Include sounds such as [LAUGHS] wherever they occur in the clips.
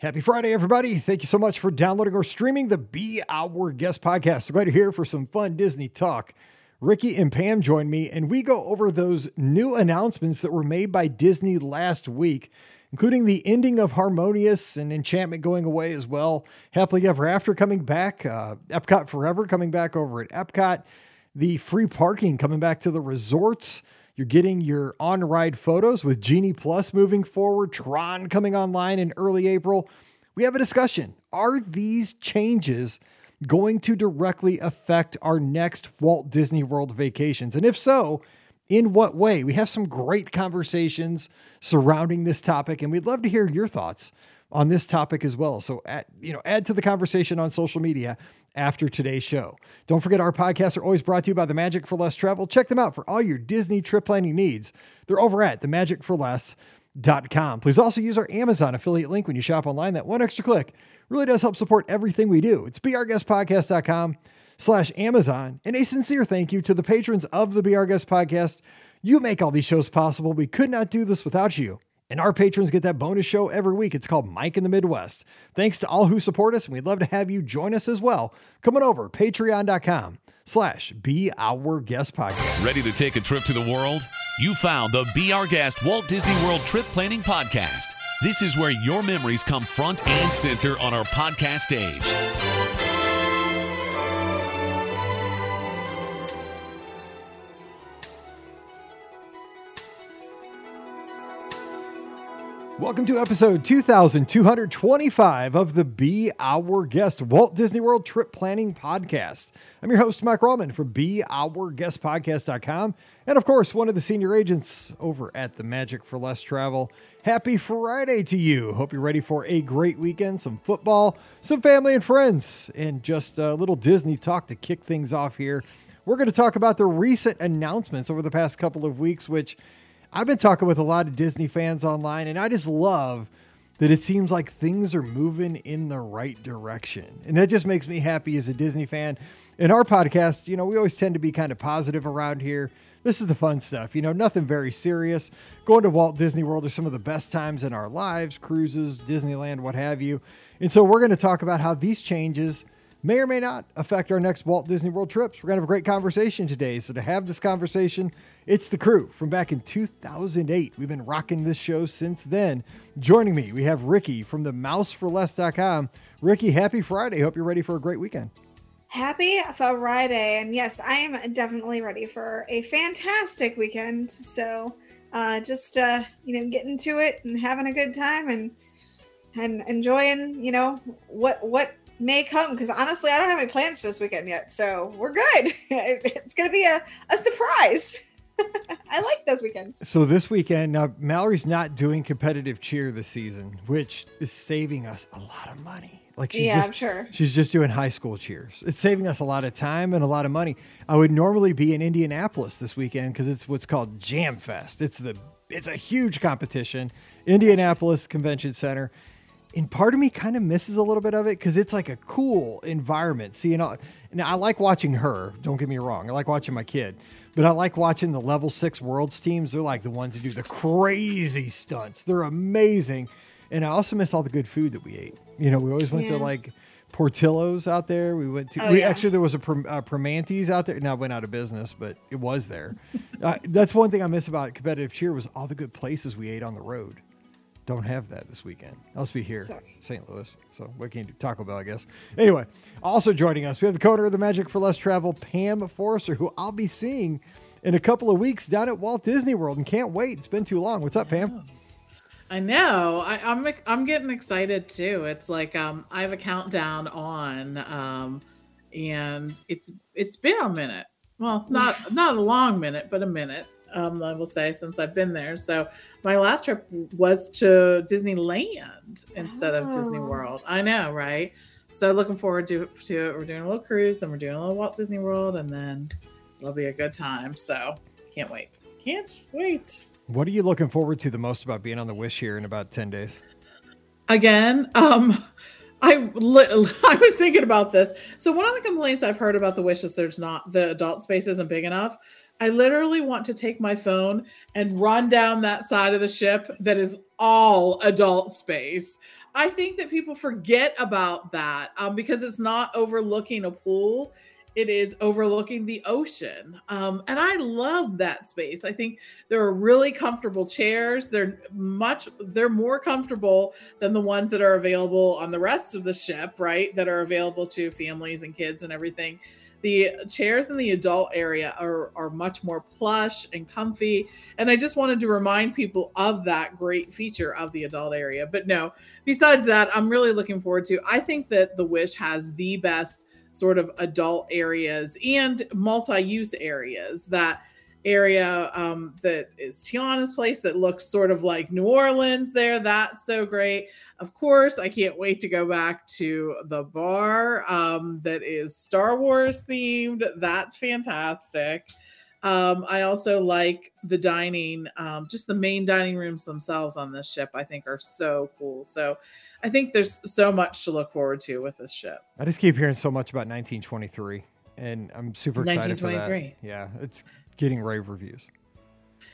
Happy Friday, everybody. Thank you so much for downloading or streaming the Be Our Guest podcast. So glad you're here for some fun Disney talk. Ricky and Pam join me, and we go over those new announcements that were made by Disney last week, including the ending of Harmonious and Enchantment going away as well. Happily Ever After coming back, uh, Epcot Forever coming back over at Epcot, the free parking coming back to the resorts. You're getting your on ride photos with Genie Plus moving forward, Tron coming online in early April. We have a discussion. Are these changes going to directly affect our next Walt Disney World vacations? And if so, in what way? We have some great conversations surrounding this topic, and we'd love to hear your thoughts on this topic as well. So, add, you know, add to the conversation on social media after today's show. Don't forget, our podcasts are always brought to you by The Magic for Less Travel. Check them out for all your Disney trip planning needs. They're over at themagicforless.com. Please also use our Amazon affiliate link when you shop online. That one extra click really does help support everything we do. It's beourguestpodcast.com slash Amazon. And a sincere thank you to the patrons of the Our Guest podcast. You make all these shows possible. We could not do this without you. And our patrons get that bonus show every week. It's called Mike in the Midwest. Thanks to all who support us, and we'd love to have you join us as well. Coming over, patreon.com slash be our guest podcast. Ready to take a trip to the world? You found the Be Our Guest Walt Disney World Trip Planning Podcast. This is where your memories come front and center on our podcast stage. Welcome to episode 2225 of the Be Our Guest Walt Disney World Trip Planning Podcast. I'm your host, Mike Rallman from BeOurGuestPodcast.com. And of course, one of the senior agents over at the Magic for Less Travel. Happy Friday to you. Hope you're ready for a great weekend, some football, some family and friends, and just a little Disney talk to kick things off here. We're going to talk about the recent announcements over the past couple of weeks, which I've been talking with a lot of Disney fans online, and I just love that it seems like things are moving in the right direction. And that just makes me happy as a Disney fan. In our podcast, you know, we always tend to be kind of positive around here. This is the fun stuff, you know, nothing very serious. Going to Walt Disney World are some of the best times in our lives, cruises, Disneyland, what have you. And so we're going to talk about how these changes may or may not affect our next Walt Disney World trips. We're going to have a great conversation today. So, to have this conversation, it's the crew from back in 2008. We've been rocking this show since then. Joining me, we have Ricky from the mouseforless.com. Ricky, happy Friday. Hope you're ready for a great weekend. Happy Friday. And yes, I am definitely ready for a fantastic weekend. So, uh, just, uh, you know, getting to it and having a good time and, and enjoying, you know, what, what may come because honestly, I don't have any plans for this weekend yet, so we're good. [LAUGHS] It's gonna be a, a surprise. [LAUGHS] I like those weekends. So this weekend, now Mallory's not doing competitive cheer this season, which is saving us a lot of money. Like she's yeah, just, I'm sure. She's just doing high school cheers. It's saving us a lot of time and a lot of money. I would normally be in Indianapolis this weekend because it's what's called Jam Fest. It's the it's a huge competition, Indianapolis Convention Center and part of me kind of misses a little bit of it because it's like a cool environment. Seeing all, now I like watching her. Don't get me wrong. I like watching my kid, but I like watching the level six worlds teams. They're like the ones who do the crazy stunts. They're amazing, and I also miss all the good food that we ate. You know, we always went Yeah. to like Portillo's out there. We went to. Oh, we yeah. actually there was a uh, Primanti's out there. Now it went out of business, but it was there. [LAUGHS] uh, that's one thing I miss about competitive cheer was all the good places we ate on the road don't have that this weekend. Let's be here, Sorry. St. Louis. So what can you do? Taco Bell, I guess. Anyway, also joining us, we have the coder of the Magic for Less Travel, Pam Forrester, who I'll be seeing in a couple of weeks down at Walt Disney World, and can't wait. It's been too long. What's up, Pam? I know. I, I'm I'm getting excited too. It's like um I have a countdown on, um, and it's it's been a minute. Well, not not a long minute, but a minute. Um, I will say since I've been there. So my last trip was to Disneyland instead of Disney Oh. World. I know, right? So looking forward to to it. We're doing a little cruise, and we're doing a little Walt Disney World, and then it'll be a good time. So can't wait. Can't wait. What are you looking forward to the most about being on the Wish here in about 10 days? again um [LAUGHS] i li- [LAUGHS] i was thinking about this so one of the complaints i've heard about the wish is there's not the adult space isn't big enough i literally want to take my phone and run down that side of the ship that is all adult space I think that people forget about that um, because it's not overlooking a pool it is overlooking the ocean. Um, and I love that space. I think there are really comfortable chairs. They're much, they're more comfortable than the ones that are available on the rest of the ship, right? That are available to families and kids and everything. The chairs in the adult area are, are much more plush and comfy. And I just wanted to remind people of that great feature of the adult area. But no, besides that, I'm really looking forward to. I think that the Wish has the best sort of adult areas and multi-use areas that area um, that is Tiana's place that looks sort of like New Orleans there. That's so great. Of course, I can't wait to go back to the bar um, that is Star Wars themed. That's fantastic. Um, I also like the dining, um, just the main dining rooms themselves on this ship, I think are so cool. So I think there's so much to look forward to with this ship. I just keep hearing so much about 1923, and I'm super excited for that. Yeah, it's getting rave reviews.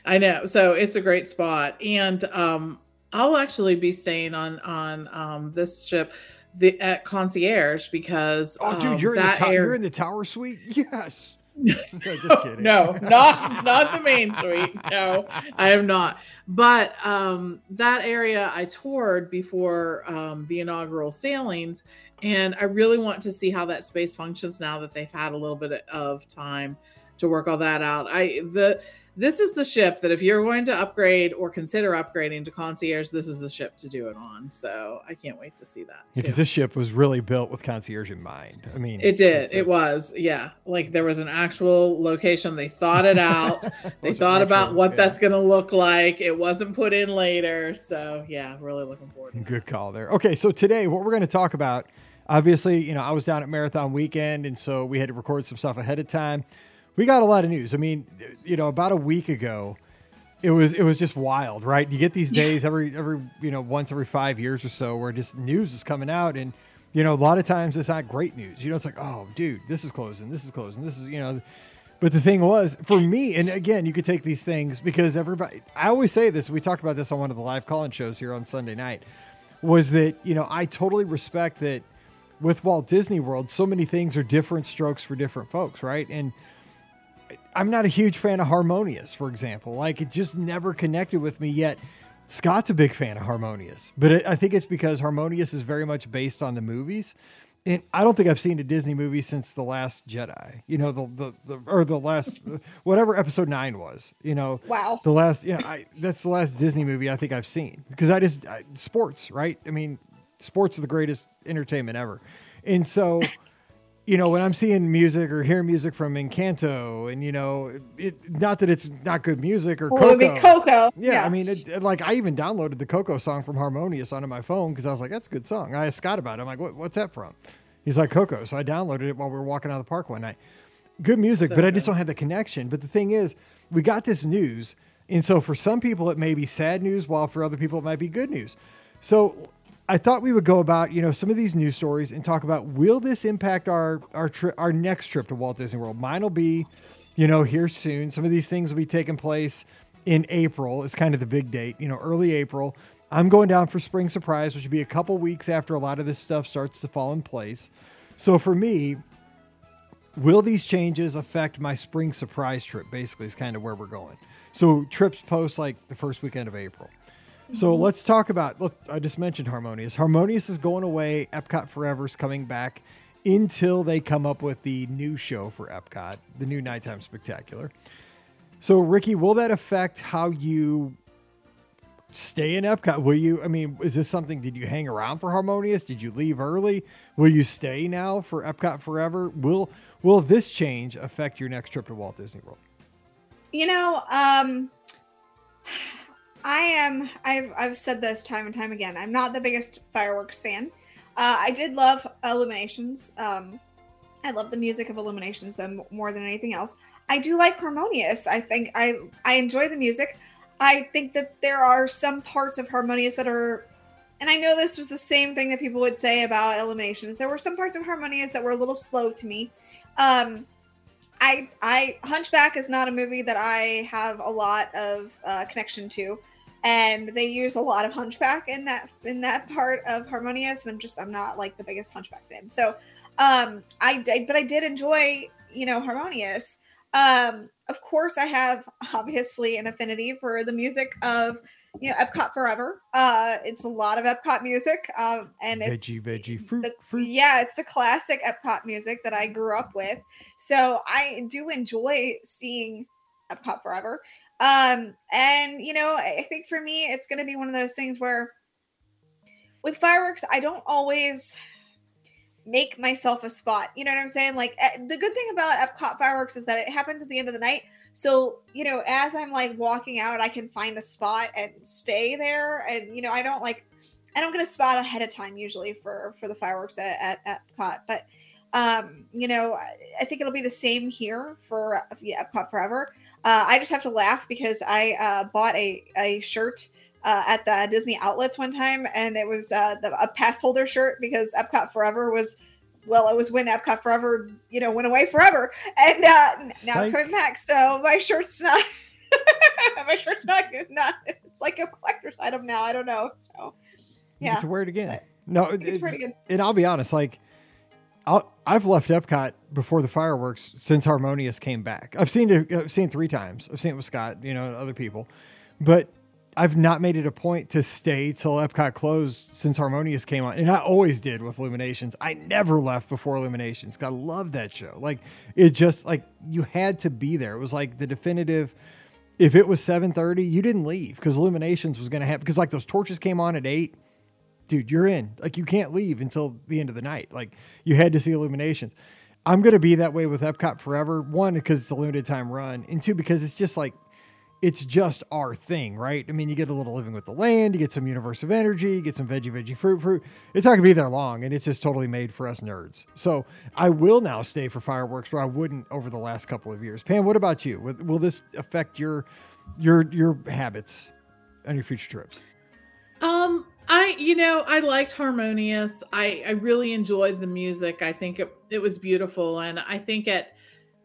I know. So it's a great spot, and um, I'll actually be staying on on um, this ship the at concierge because oh, dude, um, you're in the to- air- you're in the tower suite. [LAUGHS] Yes. [LAUGHS] no, no, not [LAUGHS] not the main suite. No, I am not. But um, that area I toured before um, the inaugural sailings, and I really want to see how that space functions now that they've had a little bit of time to work all that out. I the this is the ship that if you're going to upgrade or consider upgrading to concierge, this is the ship to do it on. So I can't wait to see that. Because this ship was really built with concierge in mind. I mean, it did. It was, yeah. Like there was an actual location. They thought it out. [LAUGHS] they thought about what yeah. that's going to look like. It wasn't put in later. So yeah, really looking forward. Good that. call there. Okay, so today what we're going to talk about. Obviously, you know, I was down at Marathon Weekend, and so we had to record some stuff ahead of time we got a lot of news. I mean, you know, about a week ago, it was it was just wild, right? You get these days yeah. every every you know once every five years or so where just news is coming out, and you know a lot of times it's not great news. You know, it's like, oh, dude, this is closing, this is closing, this is you know. But the thing was, for me, and again, you could take these things because everybody. I always say this. We talked about this on one of the live call-in shows here on Sunday night. Was that you know I totally respect that with Walt Disney World, so many things are different strokes for different folks, right? And I'm not a huge fan of Harmonious, for example. Like it just never connected with me yet. Scott's a big fan of Harmonious, but it, I think it's because Harmonious is very much based on the movies. And I don't think I've seen a Disney movie since the Last Jedi. You know, the the, the or the last [LAUGHS] whatever episode nine was. You know, wow, the last. Yeah, I, that's the last Disney movie I think I've seen because I just I, sports, right? I mean, sports are the greatest entertainment ever, and so you know, when I'm seeing music or hearing music from Encanto, and you know, it not that it's not good music or well, Coco. Coco. Yeah, yeah. I mean, it, it, like I even downloaded the Coco song from Harmonious onto my phone because I was like, that's a good song. I asked Scott about it. I'm like, what, what's that from? He's like Coco. So I downloaded it while we were walking out of the park one night. Good music, so but good. I just don't have the connection. But the thing is, we got this news, and so for some people it may be sad news, while for other people it might be good news. So I thought we would go about you know some of these news stories and talk about will this impact our our our next trip to Walt Disney World. Mine will be, you know, here soon. Some of these things will be taking place in April. It's kind of the big date, you know, early April. I'm going down for Spring Surprise, which will be a couple weeks after a lot of this stuff starts to fall in place. So for me, will these changes affect my Spring Surprise trip? Basically, is kind of where we're going. So trips post like the first weekend of April. So mm-hmm. let's talk about. Look, I just mentioned Harmonious. Harmonious is going away. Epcot Forever is coming back until they come up with the new show for Epcot, the new nighttime spectacular. So, Ricky, will that affect how you stay in Epcot? Will you? I mean, is this something? Did you hang around for Harmonious? Did you leave early? Will you stay now for Epcot Forever? Will Will this change affect your next trip to Walt Disney World? You know, um, I am. I've I've said this time and time again. I'm not the biggest fireworks fan. Uh, I did love Illuminations. Um, I love the music of Illuminations though more than anything else. I do like Harmonious. I think I I enjoy the music. I think that there are some parts of Harmonious that are, and I know this was the same thing that people would say about Illuminations. There were some parts of Harmonious that were a little slow to me. Um, I I Hunchback is not a movie that I have a lot of uh, connection to and they use a lot of Hunchback in that in that part of Harmonious, and I'm just I'm not like the biggest Hunchback fan. So, um, I did, but I did enjoy you know Harmonious. Um, of course, I have obviously an affinity for the music of you know Epcot Forever. Uh, it's a lot of Epcot music, um, and it's veggie, veggie, fruit, the, fruit. yeah, it's the classic Epcot music that I grew up with. So I do enjoy seeing Epcot Forever. Um, and you know, I think for me, it's going to be one of those things where with fireworks, I don't always make myself a spot. You know what I'm saying? Like eh, the good thing about Epcot fireworks is that it happens at the end of the night. So, you know, as I'm like walking out, I can find a spot and stay there. And, you know, I don't like, I don't get a spot ahead of time usually for, for the fireworks at, at Epcot. But, um, you know, I think it'll be the same here for yeah, Epcot Forever. Uh, I just have to laugh because I uh, bought a, a shirt uh, at the Disney outlets one time, and it was uh, the, a pass holder shirt because Epcot Forever was, well, it was when Epcot Forever, you know, went away forever, and uh, now Psych. it's coming back. So my shirt's not, [LAUGHS] my shirt's not good. Not it's like a collector's item now. I don't know. So You yeah, get to wear it again. No, it's it's, pretty good. and I'll be honest, like I'll, I've left Epcot before the fireworks since Harmonious came back. I've seen it. I've seen it three times. I've seen it with Scott, you know, other people, but I've not made it a point to stay till Epcot closed since Harmonious came on, and I always did with Illuminations. I never left before Illuminations. 'cause I love that show. Like it just like you had to be there. It was like the definitive. If it was seven thirty, you didn't leave because Illuminations was going to happen. Because like those torches came on at eight dude, you're in. Like you can't leave until the end of the night. Like you had to see Illuminations. I'm gonna be that way with Epcot forever. One, because it's a limited time run, and two, because it's just like it's just our thing, right? I mean, you get a little living with the land, you get some universe of energy, you get some veggie, veggie, fruit, fruit. It's not gonna be there long, and it's just totally made for us nerds. So I will now stay for fireworks where I wouldn't over the last couple of years. Pam, what about you? Will, this affect your your your habits on your future trips? Um, I you know I liked Harmonious. I I really enjoyed the music. I think it it was beautiful, and I think at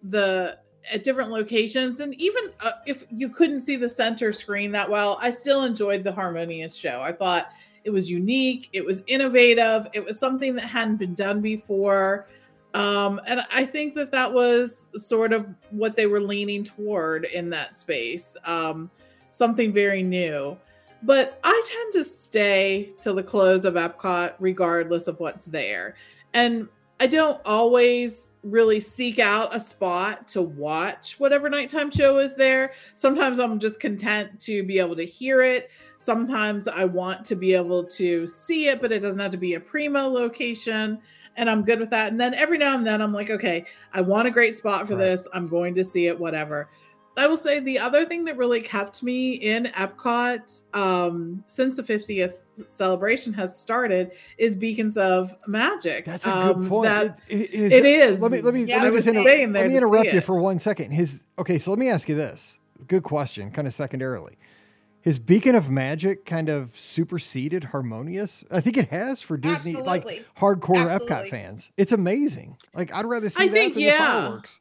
the at different locations, and even uh, if you couldn't see the center screen that well, I still enjoyed the Harmonious show. I thought it was unique. It was innovative. It was something that hadn't been done before. Um, and I think that that was sort of what they were leaning toward in that space. Um, something very new but I tend to stay till the close of Epcot, regardless of what's there. And I don't always really seek out a spot to watch whatever nighttime show is there. Sometimes I'm just content to be able to hear it. Sometimes I want to be able to see it, but it doesn't have to be a primo location. And I'm good with that. And then every now and then I'm like, okay, I want a great spot for Right. this. I'm going to see it, whatever. I will say the other thing that really kept me in Epcot um, since the 50th celebration has started is Beacons of Magic. That's a Um, good point. That, It- it is- it is. Let me let me Yeah, let me inter- let me interrupt you it. for one second. His okay, so let me ask you this. Good question, kind of secondarily. His Beacon of Magic kind of superseded Harmonious. I think it has for Disney, like Absolutely. hardcore Epcot fans. It's amazing. Like I'd rather see I that think, than yeah. the fireworks.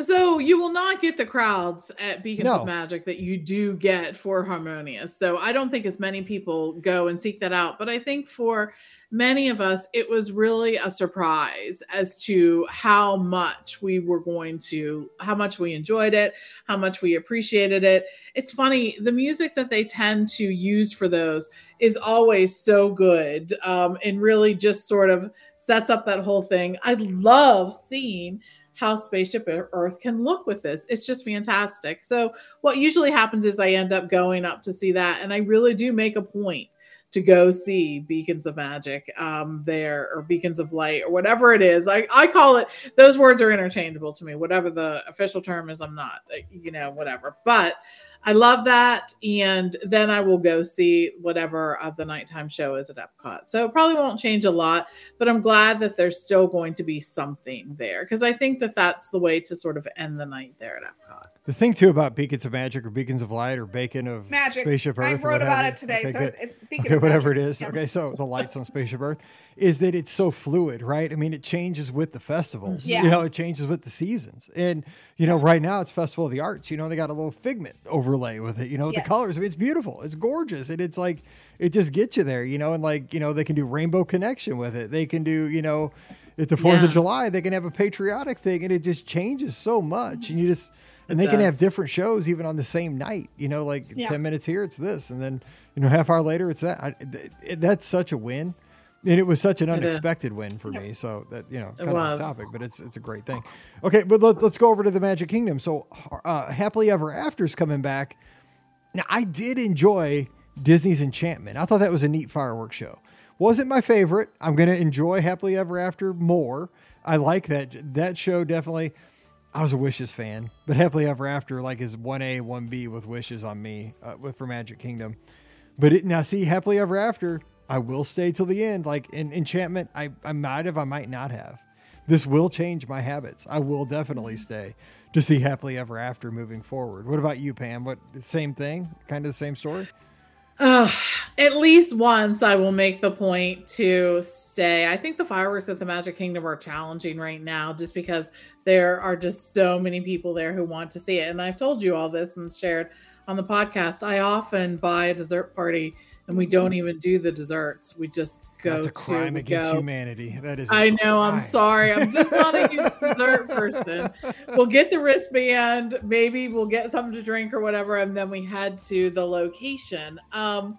So you will not get the crowds at Beacons No. of Magic that you do get for Harmonious. So I don't think as many people go and seek that out. But I think for many of us, it was really a surprise as to how much we were going to, how much we enjoyed it, how much we appreciated it. It's funny, the music that they tend to use for those is always so good um, and really just sort of sets up that whole thing. I love seeing how spaceship earth can look with this. It's just fantastic. So what usually happens is i end up going up to see that and i really do make a point to go see beacons of magic um there or beacons of light or whatever it is. I i call it those words are interchangeable to me whatever the official term is i'm not uh, you know whatever. But i love that and then i will go see whatever uh, the nighttime show is at epcot so it probably won't change a lot but I'm glad that there's still going to be something there because I think that that's the way to sort of end the night there at Epcot. The thing too about beacons of magic or beacons of light or bacon of Magic. spaceship Earth. I wrote about it today, Okay, so good. it's, it's Beacon okay, of whatever it is. Yeah. Okay, so the lights on Spaceship Earth is that it's so fluid, right? I mean, it changes with the festivals. Mm-hmm. Yeah. You know, it changes with the seasons. And, you know, right now it's Festival of the Arts. You know, they got a little figment overlay with it, you know, Yes. the colors. I mean, it's beautiful. It's gorgeous. And it's like, it just gets you there, you know, and like, you know, they can do Rainbow Connection with it. They can do, you know, at the 4th Yeah. of July, they can have a patriotic thing and it just changes so much. And you just, and they can have different shows even on the same night. You know, like Yeah. ten minutes here, it's this, and then you know, half hour later, it's that. I, it, that's such a win, and it was such an unexpected win for me. So that you know, kind of off topic, but it's it's a great thing. Okay, but let, let's go over to the Magic Kingdom. So, uh, happily ever after's coming back. Now, I did enjoy Disney's Enchantment. I thought that was a neat fireworks show. Wasn't my favorite. I'm gonna enjoy Happily Ever After more. I like that that show definitely. I was a Wishes fan, but Happily Ever After like is one A, one B with Wishes on me uh, with for Magic Kingdom. But it, now see Happily Ever After, I will stay till the end. Like in Enchantment, I I might have, I might not have. This will change my habits. I will definitely stay to see Happily Ever After moving forward. What about you, Pam? What same thing? Kind of the same story? Uh, at least once I will make the point to stay. I think the fireworks at the Magic Kingdom are challenging right now just because there are just so many people there who want to see it. And I've told you all this and shared on the podcast. I often buy a dessert party and we don't even do the desserts. We just go That's a crime against go. humanity. That is. I know. I'm sorry. I'm just not a dessert [LAUGHS] person. We'll get the wristband. Maybe we'll get something to drink or whatever, and then we head to the location. Um,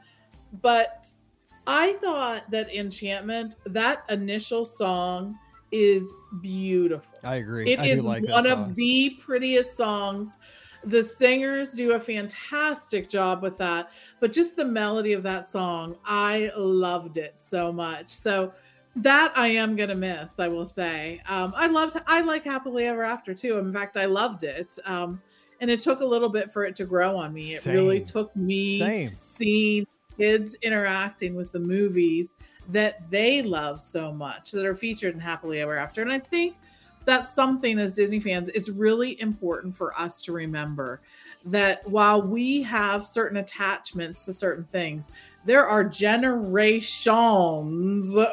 but I thought that Enchantment, that initial song, is beautiful. I agree. It I is like one of the prettiest songs. The singers do a fantastic job with that, but just the melody of that song, I loved it so much. So that I am gonna miss, I will say. Um, I loved, I like Happily Ever After too. In fact, I loved it, um, and it took a little bit for it to grow on me. It really took me Same. seeing kids interacting with the movies that they love so much that are featured in Happily Ever After. And I think that's something as Disney fans, it's really important for us to remember that while we have certain attachments to certain things, there are generations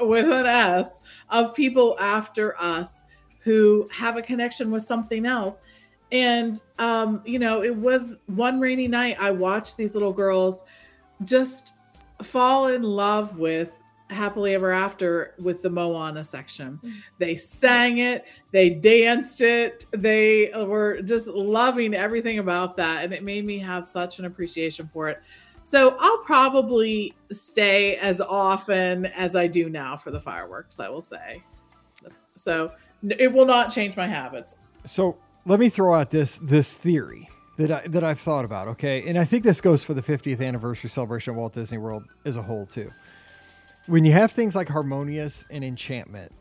with an S of people after us who have a connection with something else. And, um, you know, it was one rainy night, I watched these little girls just fall in love with happily ever after with the moana section. Mm. They sang it they danced it they were just loving everything about that and it made me have such an appreciation for it. So i'll probably stay as often as i do now for the fireworks i will say. So it will not change my habits. So let me throw out this this theory that I that I've thought about. Okay, and I think this goes for the 50th anniversary celebration of Walt Disney World as a whole too. When you have things like Harmonious and Enchantment,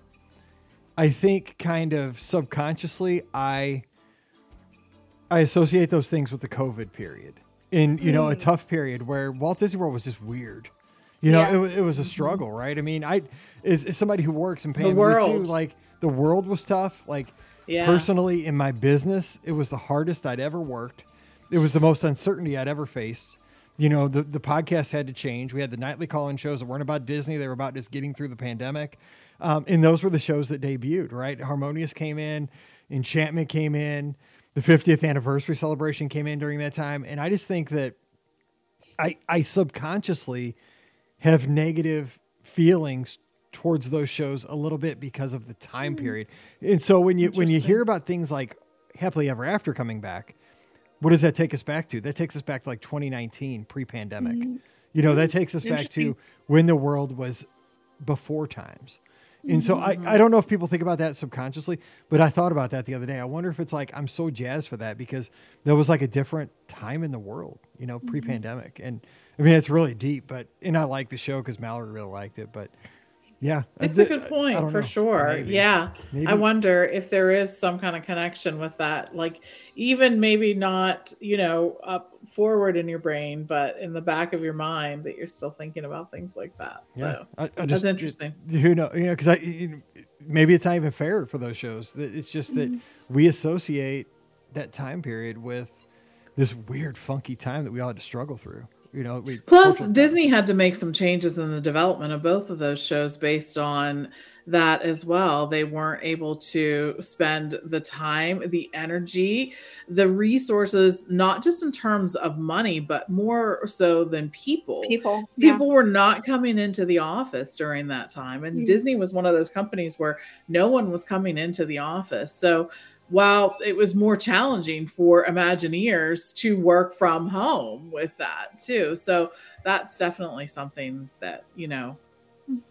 I think kind of subconsciously I I associate those things with the COVID period. In you know a hmm. tough period where Walt Disney World was just weird. You know, Yeah. it, it was a mm-hmm. struggle, right? I mean, I is, is somebody who works and paying too. Like the world was tough. Like Yeah. personally in my business, it was the hardest I'd ever worked. It was the most uncertainty I'd ever faced. You know, the, the podcast had to change. We had the nightly call-in shows that weren't about Disney; they were about just getting through the pandemic. Um, and those were the shows that debuted. Right, Harmonious came in, Enchantment came in, the 50th anniversary celebration came in during that time, and I just think that I I subconsciously have negative feelings towards those shows a little bit because of the time period. And so when you when you hear about things like Happily Ever After coming back, what does that take us back to? That takes us back to like 2019 pre-pandemic. Mm-hmm. You know, that takes us back to when the world was before times. And so I, mm-hmm. I don't know if people think about that subconsciously, but I thought about that the other day. I wonder if it's like I'm so jazzed for that because there was like a different time in the world, you know, mm-hmm. pre-pandemic. And I mean, it's really deep, but and I like the show because Mallory really liked it. But yeah, It's a good point for know. sure. Maybe. Yeah. Maybe. I wonder if there is some kind of connection with that. Like even maybe not, you know, up forward in your brain, but in the back of your mind that you're still thinking about things like that. Yeah, So I, I that's just, interesting. Who knows? You know, because I you know, maybe it's not even fair for those shows. It's just that Mm-hmm. we associate that time period with this weird, funky time that we all had to struggle through. You know, we plus Disney had to make some changes in the development of both of those shows based on that as well. They weren't able to spend the time, the energy, the resources, not just in terms of money, but more so than people. People. People yeah. were not coming into the office during that time. And mm-hmm. Disney was one of those companies where no one was coming into the office. So while it was more challenging for Imagineers to work from home with that too. So that's definitely something that, you know,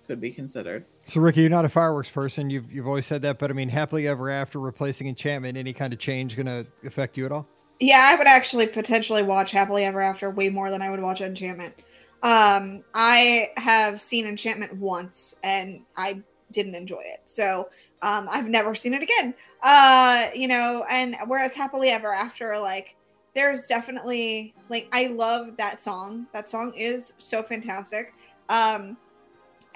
could be considered. So Ricky, you're not a fireworks person. You've you've always said that, but I mean, happily ever after replacing enchantment, any kind of change going to affect you at all? Yeah, I would actually potentially watch happily ever after way more than I would watch enchantment. Um, I have seen enchantment once and I didn't enjoy it. So um, I've never seen it again. Uh, you know, and whereas Happily Ever After, like, there's definitely like I love that song. That song is so fantastic. Um,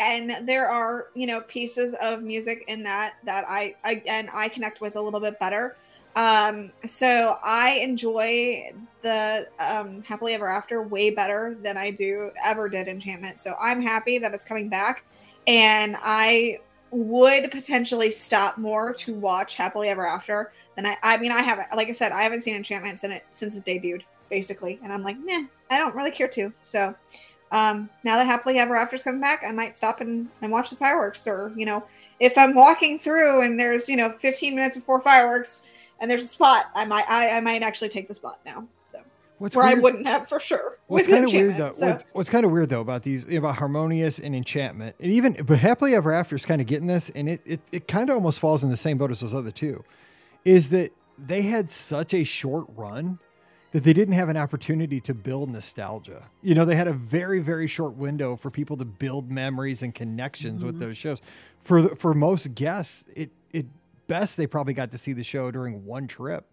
and there are you know pieces of music in that that I, and I connect with a little bit better. Um, so I enjoy the um, Happily Ever After way better than I do ever did Enchantment. So I'm happy that it's coming back, and I would potentially stop more to watch Happily Ever After than I. I mean, I haven't. Like I said, I haven't seen Enchantment since it since it debuted, basically, and I'm like, nah, I don't really care to. So um, now that Happily Ever After's coming back, I might stop and, and watch the fireworks, or you know, if I'm walking through and there's you know 15 minutes before fireworks and there's a spot, I might I, I might actually take the spot now. What's where weird, I wouldn't have for sure. What's kind of weird though? So. What's, what's kind of weird though about these about harmonious and enchantment, and even but happily ever after is kind of getting this, and it it, it kind of almost falls in the same boat as those other two, is that they had such a short run that they didn't have an opportunity to build nostalgia. You know, they had a very very short window for people to build memories and connections mm-hmm. with those shows. For for most guests, it it best they probably got to see the show during one trip,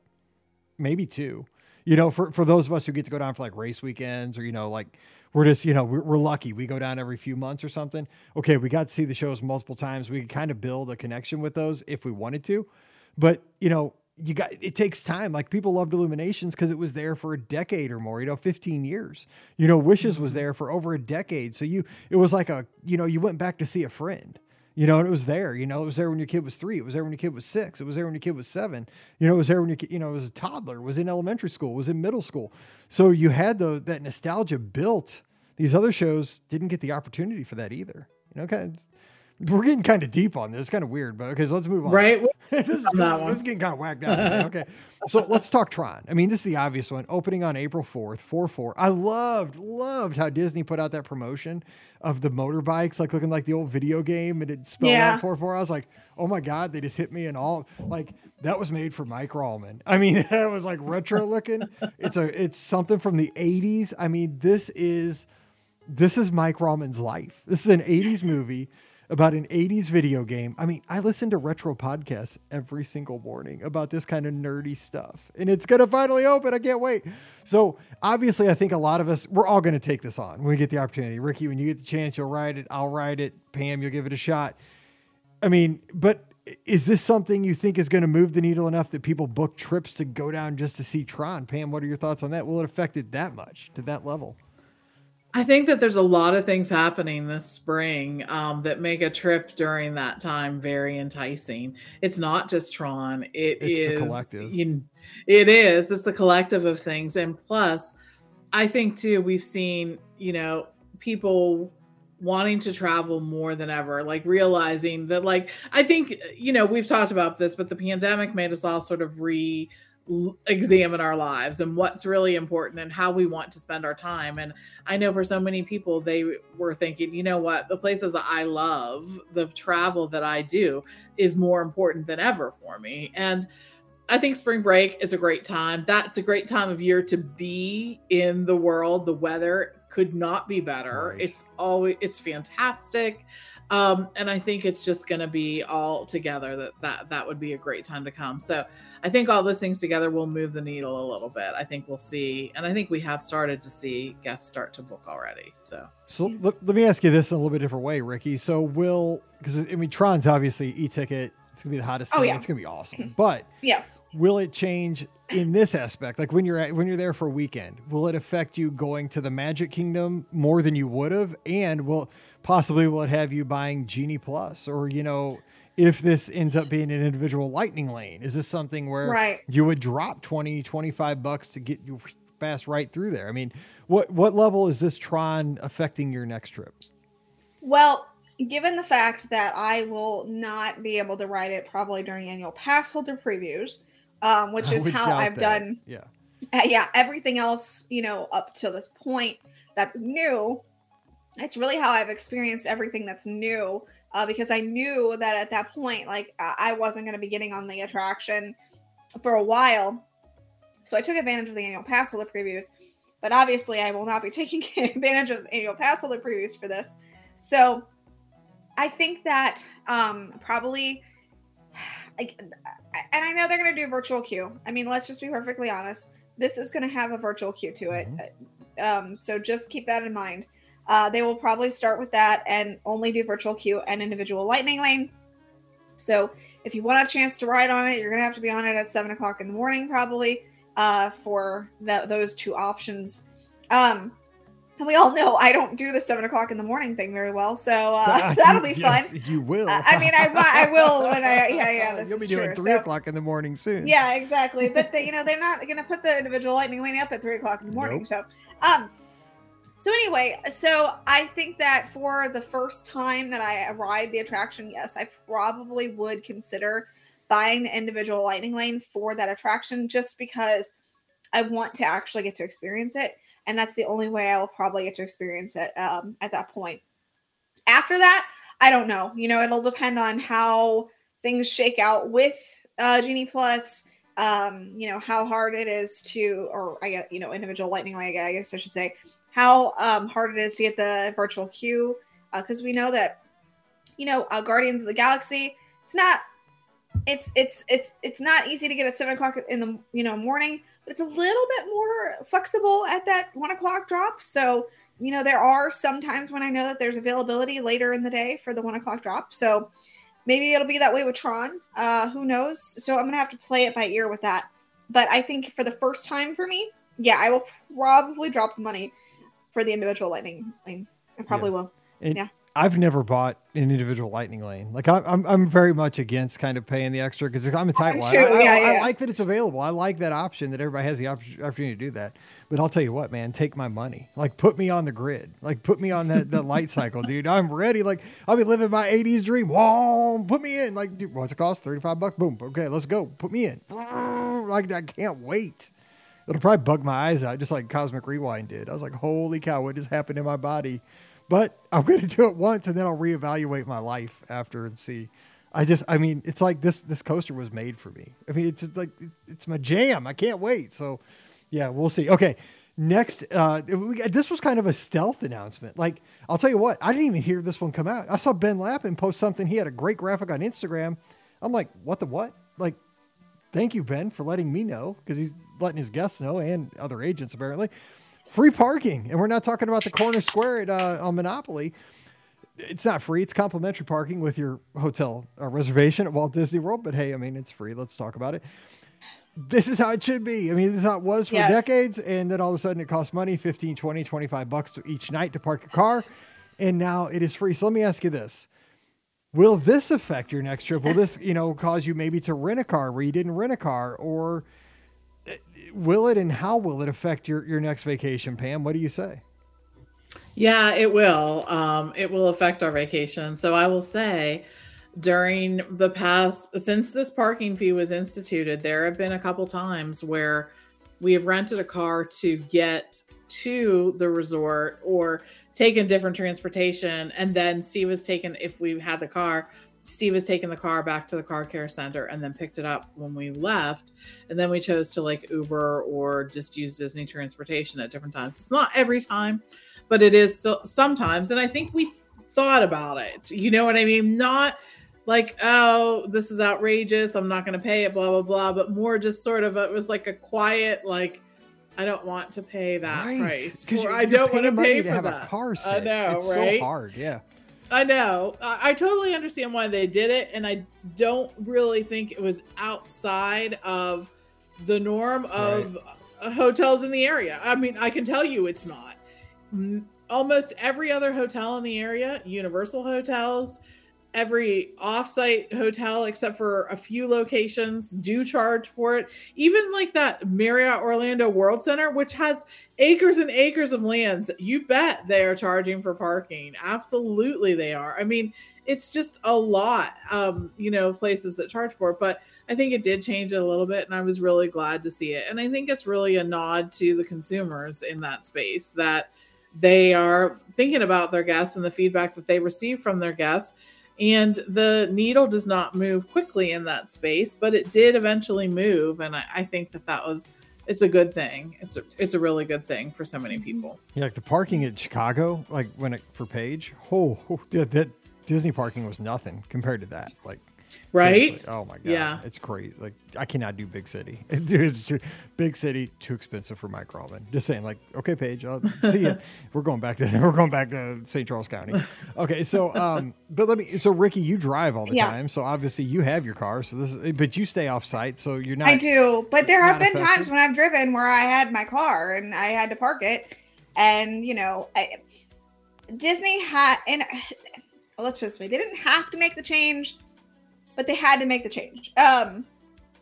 maybe two you know, for, for those of us who get to go down for like race weekends or, you know, like we're just, you know, we're, we're lucky. We go down every few months or something. Okay. We got to see the shows multiple times. We could kind of build a connection with those if we wanted to. But, you know, you got it takes time. Like people loved Illuminations because it was there for a decade or more, you know, 15 years. You know, Wishes was mm-hmm. there for over a decade. So you it was like a, you know, you went back to see a friend. You know, it was there. You know, it was there when your kid was three. It was there when your kid was six. It was there when your kid was seven. You know, it was there when your you know, it was a toddler. Was in elementary school. Was in middle school. So you had the that nostalgia built. These other shows didn't get the opportunity for that either. You know, kind of we're getting kind of deep on this. It's Kind of weird, but okay, so let's move on. Right. [LAUGHS] this, is, this, this is getting kind of whacked out. [LAUGHS] okay. So let's talk Tron. I mean, this is the obvious one. Opening on April 4th, 4 4. I loved, loved how Disney put out that promotion of the motorbikes, like looking like the old video game and it spelled yeah. out 4 4. I was like, oh my God, they just hit me and all. Like, that was made for Mike Rallman. [LAUGHS] I mean, that was like retro looking. it's a, it's something from the 80s. I mean, this is, this is Mike Rallman's life. This is an 80s movie about an 80s video game. I mean, I listen to retro podcasts every single morning about this kind of nerdy stuff, and it's going to finally open. I can't wait. So, obviously, I think a lot of us, we're all going to take this on when we get the opportunity. Ricky, when you get the chance, you'll ride it. I'll ride it. Pam, you'll give it a shot. I mean, but is this something you think is going to move the needle enough that people book trips to go down just to see Tron? Pam, what are your thoughts on that? Will it affect it that much to that level? I think that there's a lot of things happening this spring um, that make a trip during that time very enticing. It's not just Tron; it it's is collective. You, it is. It's a collective of things, and plus, I think too we've seen you know people wanting to travel more than ever like realizing that like i think you know we've talked about this but the pandemic made us all sort of re examine our lives and what's really important and how we want to spend our time. And I know for so many people, they were thinking, you know what, the places that I love, the travel that I do is more important than ever for me. And I think spring break is a great time. That's a great time of year to be in the world. The weather could not be better. Right. It's always it's fantastic. Um, and I think it's just going to be all together that that that would be a great time to come. So I think all those things together will move the needle a little bit. I think we'll see, and I think we have started to see guests start to book already. So, so let, let me ask you this in a little bit different way, Ricky. So will because I mean Tron's obviously e-ticket It's gonna be the hottest Oh, thing. yeah. It's gonna be awesome. Mm-hmm. But Yes. will it change in this aspect? Like when you're at, when you're there for a weekend, will it affect you going to the Magic Kingdom more than you would have? And will possibly will it have you buying Genie Plus or you know? If this ends up being an individual lightning lane, is this something where Right. you would drop 20, 25 bucks to get you fast right through there? I mean, what what level is this Tron affecting your next trip? Well, given the fact that I will not be able to ride it probably during annual pass holder previews, um, which is how I've that. done Yeah. uh, yeah, everything else, you know, up to this point that's new, it's really how I've experienced everything that's new. Uh, because I knew that at that point, like I wasn't going to be getting on the attraction for a while, so I took advantage of the annual pass holder previews. But obviously, I will not be [LAUGHS] taking advantage of the annual pass holder previews for this. So I think that um, probably, I, and I know they're going to do virtual queue. I mean, let's just be perfectly honest. This is going to have a virtual queue to it. Um, so just keep that in mind. Uh, they will probably start with that and only do virtual queue and individual lightning lane. So if you want a chance to ride on it, you're going to have to be on it at seven o'clock in the morning, probably, uh, for the, those two options. Um, and we all know I don't do the seven o'clock in the morning thing very well, so uh, [LAUGHS] [LAUGHS] that'll be Yes, fun. You will. Uh, I mean, I I will when I, yeah, yeah, [LAUGHS] this You'll be doing true. three So- o'clock in the morning soon. yeah, exactly. But they, you know, they're not going to put the individual lightning lane up at three o'clock in the morning. So, um, so anyway, so I think that for the first time that I ride the attraction, yes, I probably would consider buying the individual lightning lane for that attraction, just because I want to actually get to experience it, and that's the only way I will probably get to experience it um, at that point. After that, I don't know. You know, it'll depend on how things shake out with uh, Genie Plus. Um, you know how hard it is to, or I get, you know, individual Lightning Lane. I guess I should say how um, hard it is to get the virtual queue because we know that, you know, uh, Guardians of the Galaxy. It's not. It's it's it's it's not easy to get at seven o'clock in the you know morning, it's a little bit more flexible at that one o'clock drop. So you know there are some times when I know that there's availability later in the day for the one o'clock drop. So maybe it'll be that way with Tron. Uh, who knows? So I'm gonna have to play it by ear with that. But I think for the first time for me, yeah, I will probably drop the money for the individual lightning lane. I probably will. And Yeah. I've never bought an individual lightning lane. Like I'm, I'm, I'm very much against kind of paying the extra because I'm a tight one. too, I, I- yeah, I yeah. like that it's available. I like that option that everybody has the opp- opportunity to do that. But I'll tell you what, man, take my money. Like put me on the grid. Like put me on that, that light cycle, dude. I'm ready. Like I'll be living my 80s dream. Whoa, put me in. Like, dude, what's it cost? 35 bucks. Boom. Okay, let's go. Put me in. Like I can't wait. It'll probably bug my eyes out, just like Cosmic Rewind did. I was like, holy cow, what just happened in my body? But I'm going to do it once and then I'll reevaluate my life after and see. I just, I mean, it's like this, this coaster was made for me. I mean, it's like, it's my jam. I can't wait. So yeah, we'll see. Okay. Next, uh, we this was kind of a stealth announcement. Like, I'll tell you what, I didn't even hear this one come out. I saw Ben Lappin post something. He had a great graphic on Instagram. I'm like, what the what? Like, thank you, Ben, for letting me know because he's letting his guests know and other agents apparently. Free parking, and we're not talking about the corner square at uh, on Monopoly. It's not free; it's complimentary parking with your hotel uh, reservation at Walt Disney World. But hey, I mean, it's free. Let's talk about it. This is how it should be. I mean, this is how it was for Yes. decades, and then all of a sudden it costs money 15, 20, 25 bucks to each night to park your car, and now it is free. So let me ask you this. Will this affect your next trip? Will this, you know, cause you maybe to rent a car where you didn't rent a car, or will it, and how will it affect your your next vacation, Pam? What do you say? Yeah, it will. Um, it will affect our vacation. So I will say, during the past, since this parking fee was instituted, there have been a couple times where we have rented a car to get to the resort or taken different transportation. And then Steve has taken, if we had the car, Steve has taken the car back to the car care center and then picked it up when we left. And then we chose to like Uber or just use Disney transportation at different times. It's not every time, but it is so, sometimes. And I think we thought about it. You know what I mean? Not like, oh, this is outrageous. I'm not going to pay it, blah, blah, blah. But more just sort of, it was like a quiet, like, I don't want to pay that price. because I don't want to pay to for have that. a car. I know, it's right? so hard. Yeah. I know. I, I totally understand why they did it, and I don't really think it was outside of the norm of right. hotels in the area. I mean, I can tell you it's not. Almost every other hotel in the area, Universal Hotels, every offsite hotel except for a few locations do charge for it. Even like that Marriott Orlando World Center, which has acres and acres of lands, you bet they are charging for parking. Absolutely, they are. I mean, it's just a lot, um, you know, places that charge for it. But I think it did change it a little bit, and I was really glad to see it. And I think it's really a nod to the consumers in that space that they are thinking about their guests and the feedback that they receive from their guests and the needle does not move quickly in that space but it did eventually move and I, I, think that that was it's a good thing. It's a it's a really good thing for so many people. Yeah like the parking at chicago like when it for page oh, [LAUGHS] oh yeah, that disney parking was nothing compared to that like right? Seriously. Oh my god, yeah, it's crazy. Like I cannot do big city. [LAUGHS] Dude, it's too, big city too expensive for Mike Robin. Just saying, like, okay, Paige, I'll [LAUGHS] see you. we're going back to [LAUGHS] we're going back to St. Charles County. Okay, so um, but let me. So Rikki, you drive all the yeah. time, so obviously you have your car. So this, is, but you stay off site, so you're not. I do, but there have been affected. times when I've driven where I had my car and I had to park it, and you know, I, Disney had and. [SIGHS] Well, let's put it this way: they didn't have to make the change but they had to make the change um,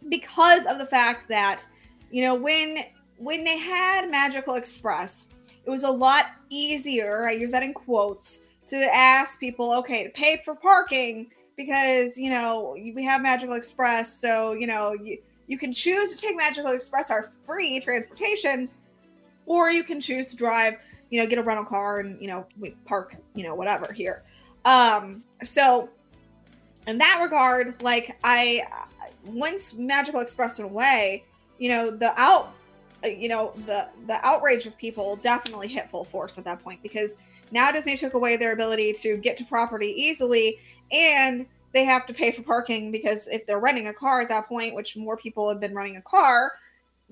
because of the fact that you know when when they had Magical Express, it was a lot easier. I use that in quotes to ask people, okay, to pay for parking because you know we have Magical Express, so you know you you can choose to take Magical Express, our free transportation, or you can choose to drive, you know, get a rental car and you know we park, you know, whatever here. Um, so in that regard, like I once Magical Express went away, you know, the out you know, the the outrage of people definitely hit full force at that point because now Disney took away their ability to get to property easily and they have to pay for parking because if they're renting a car at that point, which more people have been running a car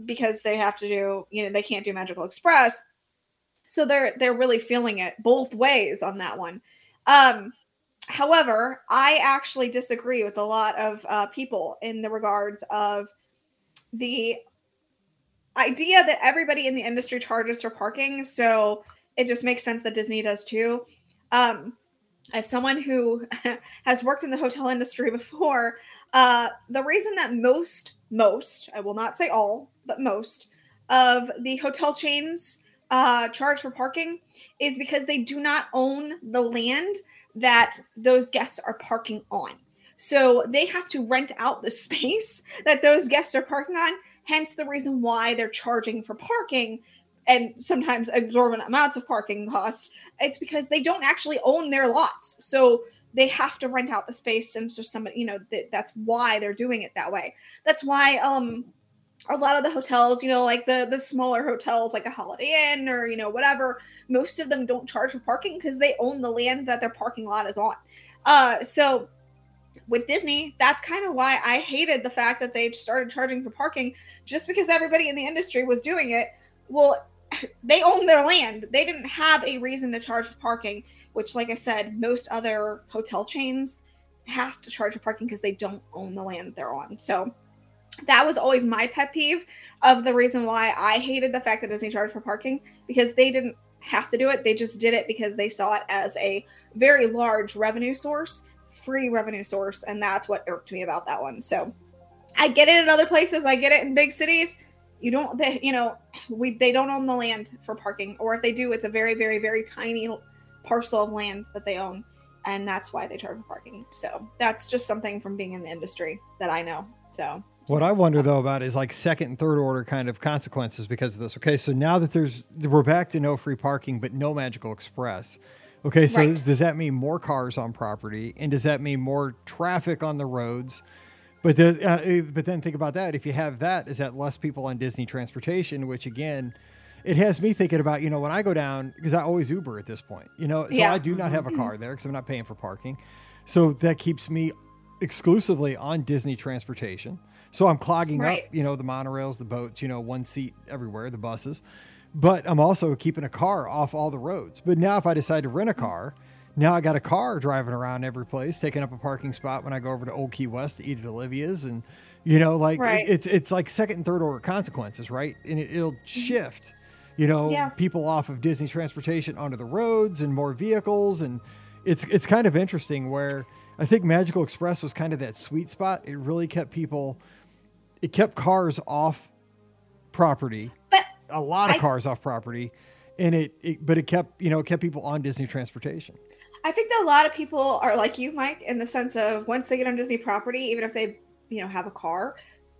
because they have to do, you know, they can't do Magical Express. So they're they're really feeling it both ways on that one. Um However, I actually disagree with a lot of uh, people in the regards of the idea that everybody in the industry charges for parking. So it just makes sense that Disney does too. Um, as someone who [LAUGHS] has worked in the hotel industry before, uh, the reason that most, most, I will not say all, but most of the hotel chains uh, charge for parking is because they do not own the land that those guests are parking on. So they have to rent out the [LAUGHS] space that those guests are parking on, hence the reason why they're charging for parking and sometimes exorbitant amounts of parking costs. It's because they don't actually own their lots. So they have to rent out the space and so somebody, you know, that, that's why they're doing it that way. That's why um a lot of the hotels, you know, like the the smaller hotels like a Holiday Inn or you know whatever, most of them don't charge for parking because they own the land that their parking lot is on. Uh, so with Disney, that's kind of why I hated the fact that they started charging for parking just because everybody in the industry was doing it. Well, [LAUGHS] they own their land. They didn't have a reason to charge for parking, which, like I said, most other hotel chains have to charge for parking because they don't own the land they're on. So that was always my pet peeve of the reason why I hated the fact that Disney charged for parking because they didn't have to do it. They just did it because they saw it as a very large revenue source, free revenue source, and that's what irked me about that one. So I get it in other places. I get it in big cities. You don't, they, you know, we they don't own the land for parking, or if they do, it's a very, very, very tiny parcel of land that they own, and that's why they charge for parking. So that's just something from being in the industry that I know. So what I wonder though about is like second and third order kind of consequences because of this. Okay, so now that there's we're back to no free parking but no magical express. Okay, so right. does that mean more cars on property and does that mean more traffic on the roads? But does, uh, eh, but then think about that. If you have that, is that less people on Disney transportation? Which again, it has me thinking about you know when I go down because I always Uber at this point. You know, so yeah. I do not have a mm-hmm. car there because I'm not paying for parking. So that keeps me exclusively on Disney transportation. So I'm clogging right. up, you know, the monorails, the boats, you know, one seat everywhere, the buses. But I'm also keeping a car off all the roads. But now if I decide to rent a car, now I got a car driving around every place, taking up a parking spot when I go over to Old Key West to eat at Olivia's, and you know, like Right. it- it's it's like second and third order consequences, right? And it, it'll shift, you know, Mm-hmm. Yeah. people off of Disney transportation onto the roads and more vehicles, and it's it's kind of interesting where I think Magical Express was kind of that sweet spot. It really kept people, it kept cars off property, But a lot of I- cars off property, and it, it but it kept you know it kept people on Disney transportation. I think that a lot of people are like you, Mike, in the sense of once they get on Disney property, even if they, you know, have a car,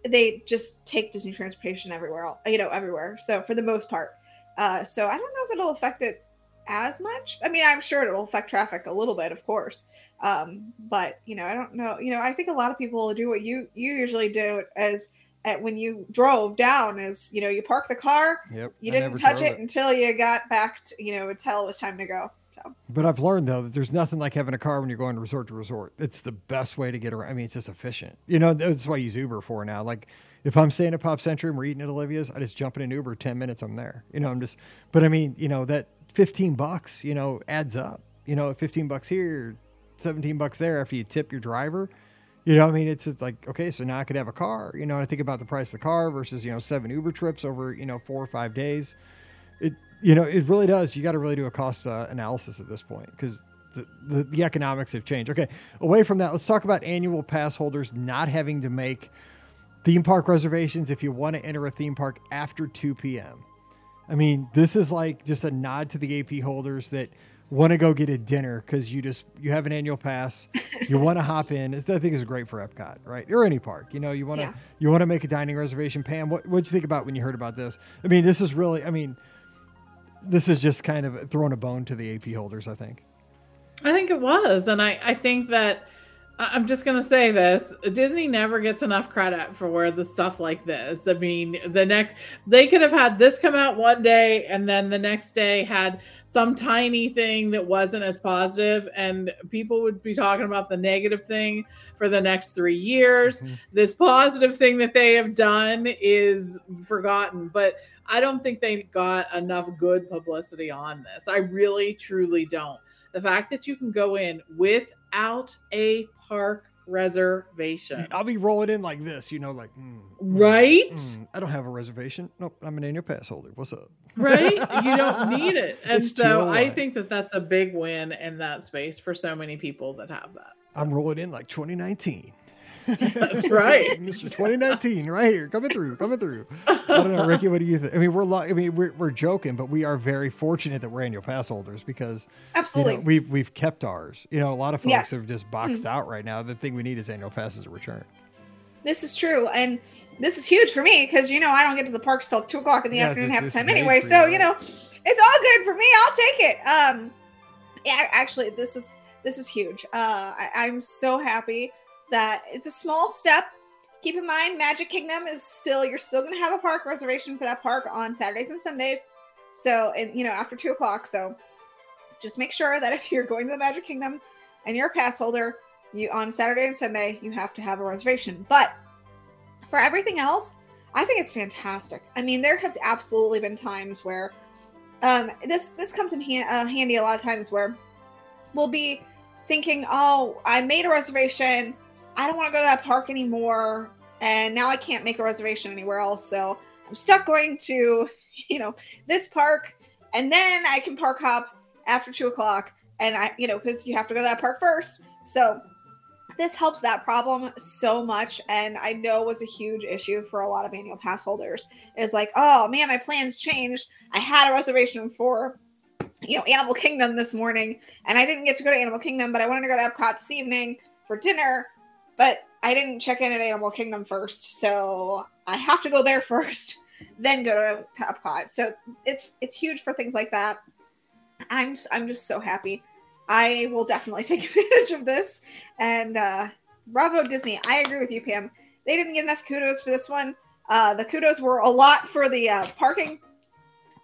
they just take Disney transportation everywhere, you know, everywhere. So for the most part, uh, so I don't know if it'll affect it as much. I mean, I'm sure it'll affect traffic a little bit, of course, um, but you know, I don't know. You know, I think a lot of people do what you you usually do as at when you drove down is you know you park the car, Yep. you didn't touch drove it, until you got back, to, you know, until it was time to go. So. But I've learned though that there's nothing like having a car when you're going resort to resort. It's the best way to get around. I mean, it's just efficient. You know, that's what I use Uber for now. Like if I'm staying at Pop Century and we're eating at Olivia's, I just jump in an Uber, 10 minutes, I'm there. You know, I'm just, but I mean, you know, that 15 bucks, you know, adds up. You know, 15 bucks here, 17 bucks there after you tip your driver. You know, I mean, it's like, okay, so now I could have a car. You know, I think about the price of the car versus, you know, seven Uber trips over, you know, four or five days it you know it really does you got to really do a cost uh, analysis at this point because the, the, the economics have changed okay away from that let's talk about annual pass holders not having to make theme park reservations if you want to enter a theme park after 2 p.m i mean this is like just a nod to the ap holders that want to go get a dinner because you just you have an annual pass. You [LAUGHS] want to hop in. I think is great for epcot right? Or any park you know you want to Yeah. you want to make a dining reservation. Pam what what'd you think about when you heard about this? I mean this is really i mean this is just kind of throwing a bone to the AP holders, I think. I think it was, and I I think that I- I'm just gonna say this: Disney never gets enough credit for the stuff like this. I mean, the next they could have had this come out one day, and then the next day had some tiny thing that wasn't as positive, and people would be talking about the negative thing for the next three years. Mhm. This positive thing that they have done is forgotten, but I don't think they got enough good publicity on this. I really, truly don't. The fact that you can go in without a park reservation, I'll be rolling in like this, you know, like, mm, mm, right? mm, I don't have a reservation. Nope, I'm an annual pass holder. What's up? Right? You [LAUGHS] don't need it. And It's so I think that that's a big win in that space for so many people that have that. So, I'm rolling in like 2019. That's [LAUGHS] right. Mr. 2019, right here, coming through, coming through. I don't know, Rikki. What do you think? I mean, we're I mean, we're, we're joking, but we are very fortunate that we're annual pass holders because you Absolutely. know, we've we've kept ours. You know, a lot of folks Yes. are just boxed out right now. The thing we need is annual passes to return. This is true, and this is huge for me because you know I don't get to the parks till two o'clock in the Yeah, afternoon half the time anyway. So you, you know, it's all good for me. I'll take it. Um, yeah, actually, this is this is huge. Uh, I, I'm so happy that it's a small step. Keep in mind, Magic Kingdom is still you're still gonna have a park reservation for that park on Saturdays and Sundays. So and you know after two o'clock. So just make sure that if you're going to the Magic Kingdom and you're a pass holder, you on Saturday and Sunday you have to have a reservation. But for everything else, I think it's fantastic. I mean, there have absolutely been times where um, this this comes in uh, handy a lot of times where we'll be thinking, "Oh, I made a reservation. I don't want to go to that park anymore, and now I can't make a reservation anywhere else. So I'm stuck going to, [LAUGHS] you know, this park, and then I can park hop after two o'clock, and I, you know, because you have to go to that park first. So this helps that problem so much and i know was a huge issue for a lot of annual pass holders is like oh man my plans changed i had a reservation for you know animal kingdom this morning and i didn't get to go to animal kingdom but i wanted to go to epcot this evening for dinner but i didn't check in at animal kingdom first so i have to go there [LAUGHS] first then go to, to epcot so it's it's huge for things like that i'm just, i'm just so happy I will definitely [LAUGHS] take advantage of this. And uh, bravo, Disney. I agree with you, Pam. They didn't get enough kudos for this one. Uh, the kudos were a lot for the uh, parking,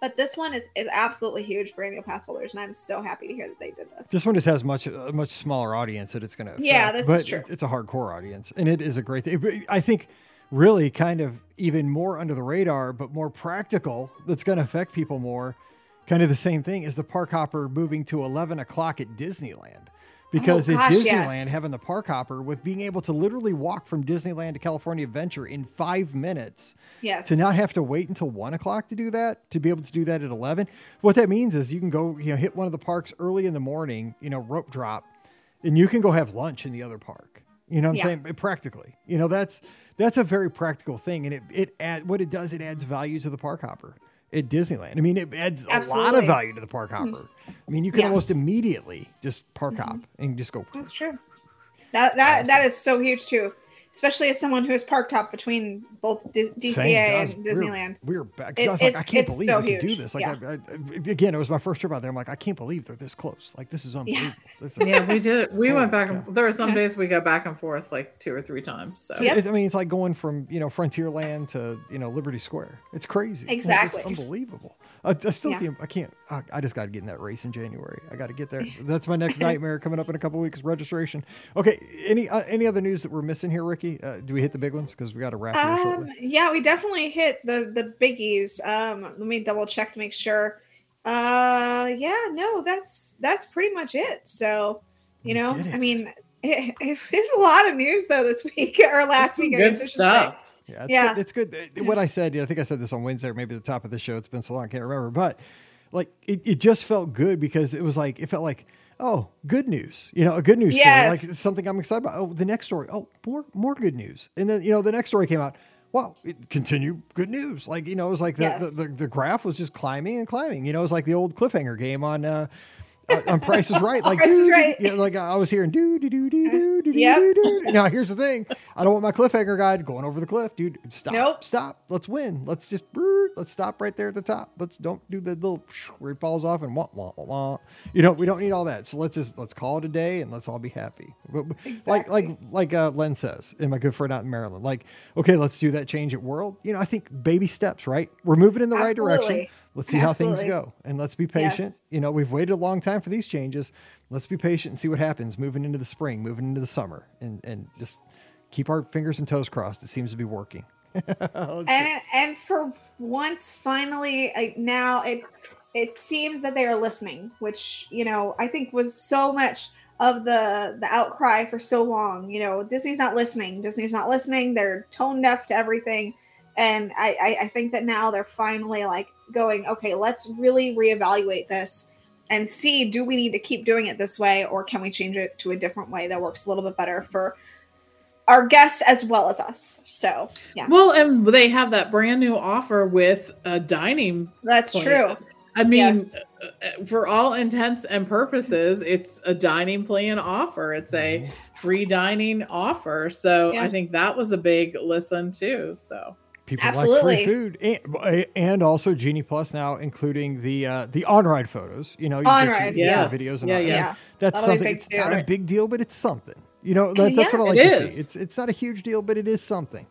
but this one is, is absolutely huge for annual pass holders. And I'm so happy to hear that they did this. This one just has much a much smaller audience that it's going to. Yeah, this is but true. It's a hardcore audience, and it is a great thing. I think really kind of even more under the radar, but more practical. That's going to affect people more. kind of the same thing as the park hopper moving to 11 o'clock at Disneyland. Because Oh, at gosh, Disneyland, yes. having the park hopper with being able to literally walk from Disneyland to California Adventure in five minutes Yes. to not have to wait until one o'clock to do that, to be able to do that at 11. What that means is you can go, you know, hit one of the parks early in the morning, you know, rope drop, and you can go have lunch in the other park. You know what I'm Yeah. saying? Practically, you know, that's, that's a very practical thing. And it, it add, what it does, it adds value to the park hopper at Disneyland. I mean, it adds a lot of value to the park hopper. I mean, you can Yeah. almost immediately just park Mm-hmm. hop and just go, That's true. That that that is so huge too, especially as someone who is parked up between both D- DCA Same, guys, and we're- Disneyland. We're, back. 'cause It- I was like, I can't it's believe so we can do this. Like, Yeah. I, I, again, it was my first trip out there. I'm like, I can't believe they're this close. Like, this is unbelievable. This is- [LAUGHS] Yeah, we did it. We Oh went back my and there are some days we go back and forth like two or three times. So Yep. It- I mean, it's like going from you know Frontierland to you know Liberty Square. It's crazy. Like, Exactly. it's unbelievable. I, I still Yeah. can't. I can't. I, I just got to get in that race in January. I got to get there. [LAUGHS] That's my next [LAUGHS] nightmare coming up in a couple weeks. Registration. Okay. Any uh, any other news that we're missing here, Rikki? Uh, do we hit the big ones? Because we got to wrap here Um, shortly. yeah, we definitely hit the the biggies. Um, let me double check to make sure. Uh, yeah, no, that's that's pretty much it. So, you We know, I mean, [LAUGHS] it, it's a lot of news though this [LAUGHS] week or last some week. Good guess I should say. stuff. Yeah, it's Yeah. good. It's good. What I said, you know, I think I said this on Wednesday or maybe the top of the show. It's been so long, I can't remember. But like, it, it just felt good because it was like, it felt like, oh, good news. You know, a good news Yes. story. Like it's something I'm excited about. Oh, the next story. Oh, more more good news. And then you know, the next story came out. Wow, it continue good news. Like you know, it was like the, Yes. the, the the graph was just climbing and climbing. You know, it was like the old cliffhanger game on. uh, on Price is Right, [LAUGHS] like Price is Right. yeah, like I was hearing do do do do do do uh, Yep. do do. Now here's the thing: I don't want my cliffhanger guide going over the cliff, dude. Stop, Nope. stop. Let's win. Let's just let's stop right there at the top. Let's don't do the little where he falls off and wah wah wah. wah. You know, we don't need all that. So let's just let's call it a day and let's all be happy. But Like like like uh, Len says, and my good friend out in Maryland. Like, okay, let's do that change at World. You know, I think baby steps, right? We're moving in the right direction. Let's see how things go, and let's be patient. Yes. You know, we've waited a long time for these changes. Let's be patient and see what happens moving into the spring, moving into the summer, and and just keep our fingers and toes crossed. It seems to be working. [LAUGHS] And and for once finally I, now it it seems that they are listening which you know i think was so much of the the outcry for so long you know disney's not listening disney's not listening they're tone deaf to everything and I, I i think that now they're finally like going okay let's really reevaluate this and see do we need to keep doing it this way or can we change it to a different way that works a little bit better for our guests as well as us so yeah Well, and they have that brand new offer with a dining. That's plan. true. I mean, Yes. uh, uh, for all intents and purposes, it's a dining plan offer. It's a free dining offer. So Yeah. I think that was a big listen too. So People like free Absolutely. food, and, and also Genie Plus now including the uh, the on ride photos. You know, you On get ride, your yes. videos and Yeah, all yeah. Yeah. That's That'll something. It's not a big deal, but it's something. You know, that, that's Yeah, what I like to is. see. It's it's not a huge deal, but it is something.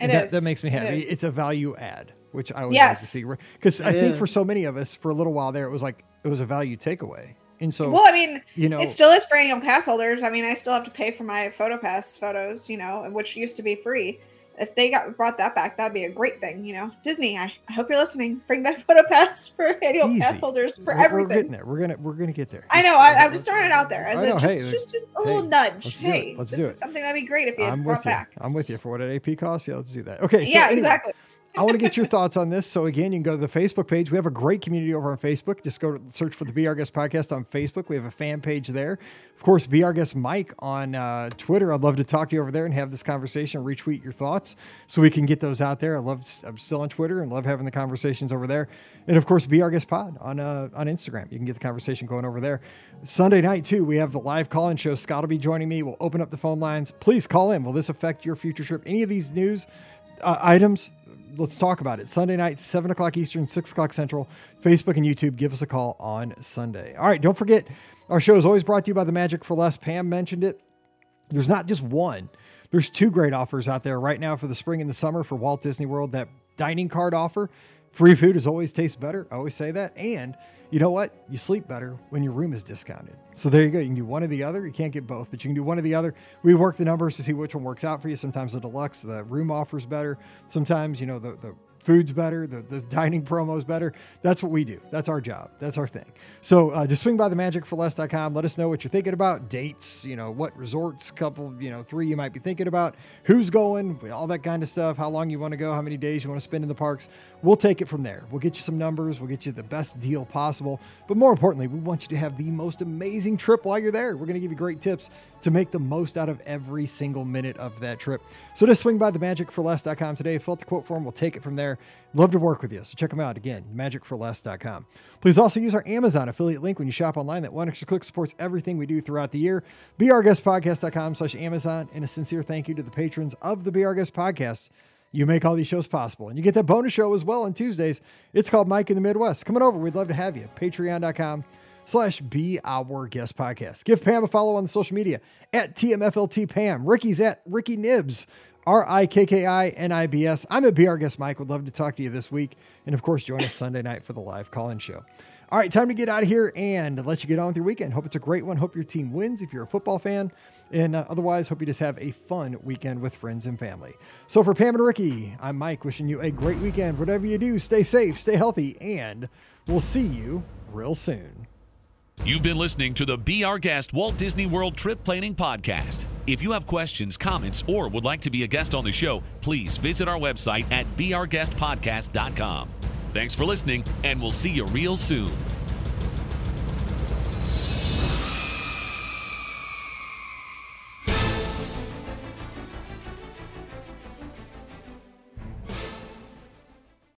And It that, is. that makes me happy. is. It's a value add, which I always like to see. Because I It think for so many of us, for a little while there, it was like it was a value takeaway. And so, Well, I mean, you know, it still is for annual pass holders. I mean, I still have to pay for my PhotoPass photos, you know, which used to be free. If they got brought that back, that'd be a great thing, you know. Disney, I, I hope you're listening. Bring back [LAUGHS] PhotoPass for annual Easy. pass holders for we're, we're getting there. We're gonna we're gonna get there. I know. I, I'm just throwing it out there as I a, know, just, hey, just a, hey, little nudge. let's do it. Hey, Let's this do is it. something that'd be great if you I'm brought with you. back. I'm with you for what an AP costs. Yeah, let's do that. Okay. So yeah, anyway, exactly. I want to get your thoughts on this. So again, you can go to the Facebook page. We have a great community over on Facebook. Just go to search for the Be Our Guest podcast on Facebook. We have a fan page there. Of course, Be Our Guest Mike on uh, Twitter. I'd love to talk to you over there and have this conversation. Retweet your thoughts so we can get those out there. I love. I'm still on Twitter and love having the conversations over there. And of course, Be Our Guest Pod on uh, on Instagram. You can get the conversation going over there. Sunday night too. We have the live call-in show. Scott will be joining me. We'll open up the phone lines. Please call in. Will this affect your future trip? Any of these news uh, items? Let's talk about it. Sunday night, 7 o'clock Eastern, 6 o'clock Central, Facebook and YouTube. Give us a call on Sunday. All right, don't forget, our show is always brought to you by the Magic for Less. Pam mentioned it. There's not just one, there's two great offers out there right now for the spring and the summer for Walt Disney World. That dining card offer, free food is always tastes better. I always say that. And you know what? You sleep better when your room is discounted. So there you go. You can do one or the other. You can't get both, but you can do one or the other. We work the numbers to see which one works out for you. Sometimes the deluxe, the room offers better. Sometimes, you know, the, the food's better, the, the dining promo's better. That's what we do. That's our job. That's our thing. So uh, just swing by the magicforless.com. Let us know what you're thinking about, dates, you know, what resorts, couple, you know, three you might be thinking about, who's going, all that kind of stuff, how long you want to go, how many days you want to spend in the parks. We'll take it from there. We'll get you some numbers. We'll get you the best deal possible. But more importantly, we want you to have the most amazing trip while you're there. We're going to give you great tips to make the most out of every single minute of that trip. So just swing by the magicforless.com today, fill out the quote form. We'll take it from there. Love to work with you. So check them out again, magicforless.com. Please also use our Amazon affiliate link when you shop online. That one extra click supports everything we do throughout the year. BeOurGuestPodcast.com slash Amazon. And a sincere thank you to the patrons of the Our Guest Podcast. You make all these shows possible. And you get that bonus show as well on Tuesdays. It's called Mike in the Midwest. Coming over. We'd love to have you. Patreon.com slash be our guest podcast. Give Pam a follow on the social media at TMFLT Pam. Rikki's at Rikki Nibs. R I K K I N I B S. I'm a Be Our Guest Mike. Would love to talk to you this week. And of course, join us Sunday night for the live call in show. All right, time to get out of here and let you get on with your weekend. Hope it's a great one. Hope your team wins if you're a football fan. And uh, otherwise, hope you just have a fun weekend with friends and family. So for Pam and Rikki, I'm Mike, wishing you a great weekend. Whatever you do, stay safe, stay healthy, and we'll see you real soon. You've been listening to the Be Our Guest Walt Disney World Trip Planning Podcast. If you have questions, comments, or would like to be a guest on the show, please visit our website at beourguestpodcast.com. Thanks for listening, and we'll see you real soon.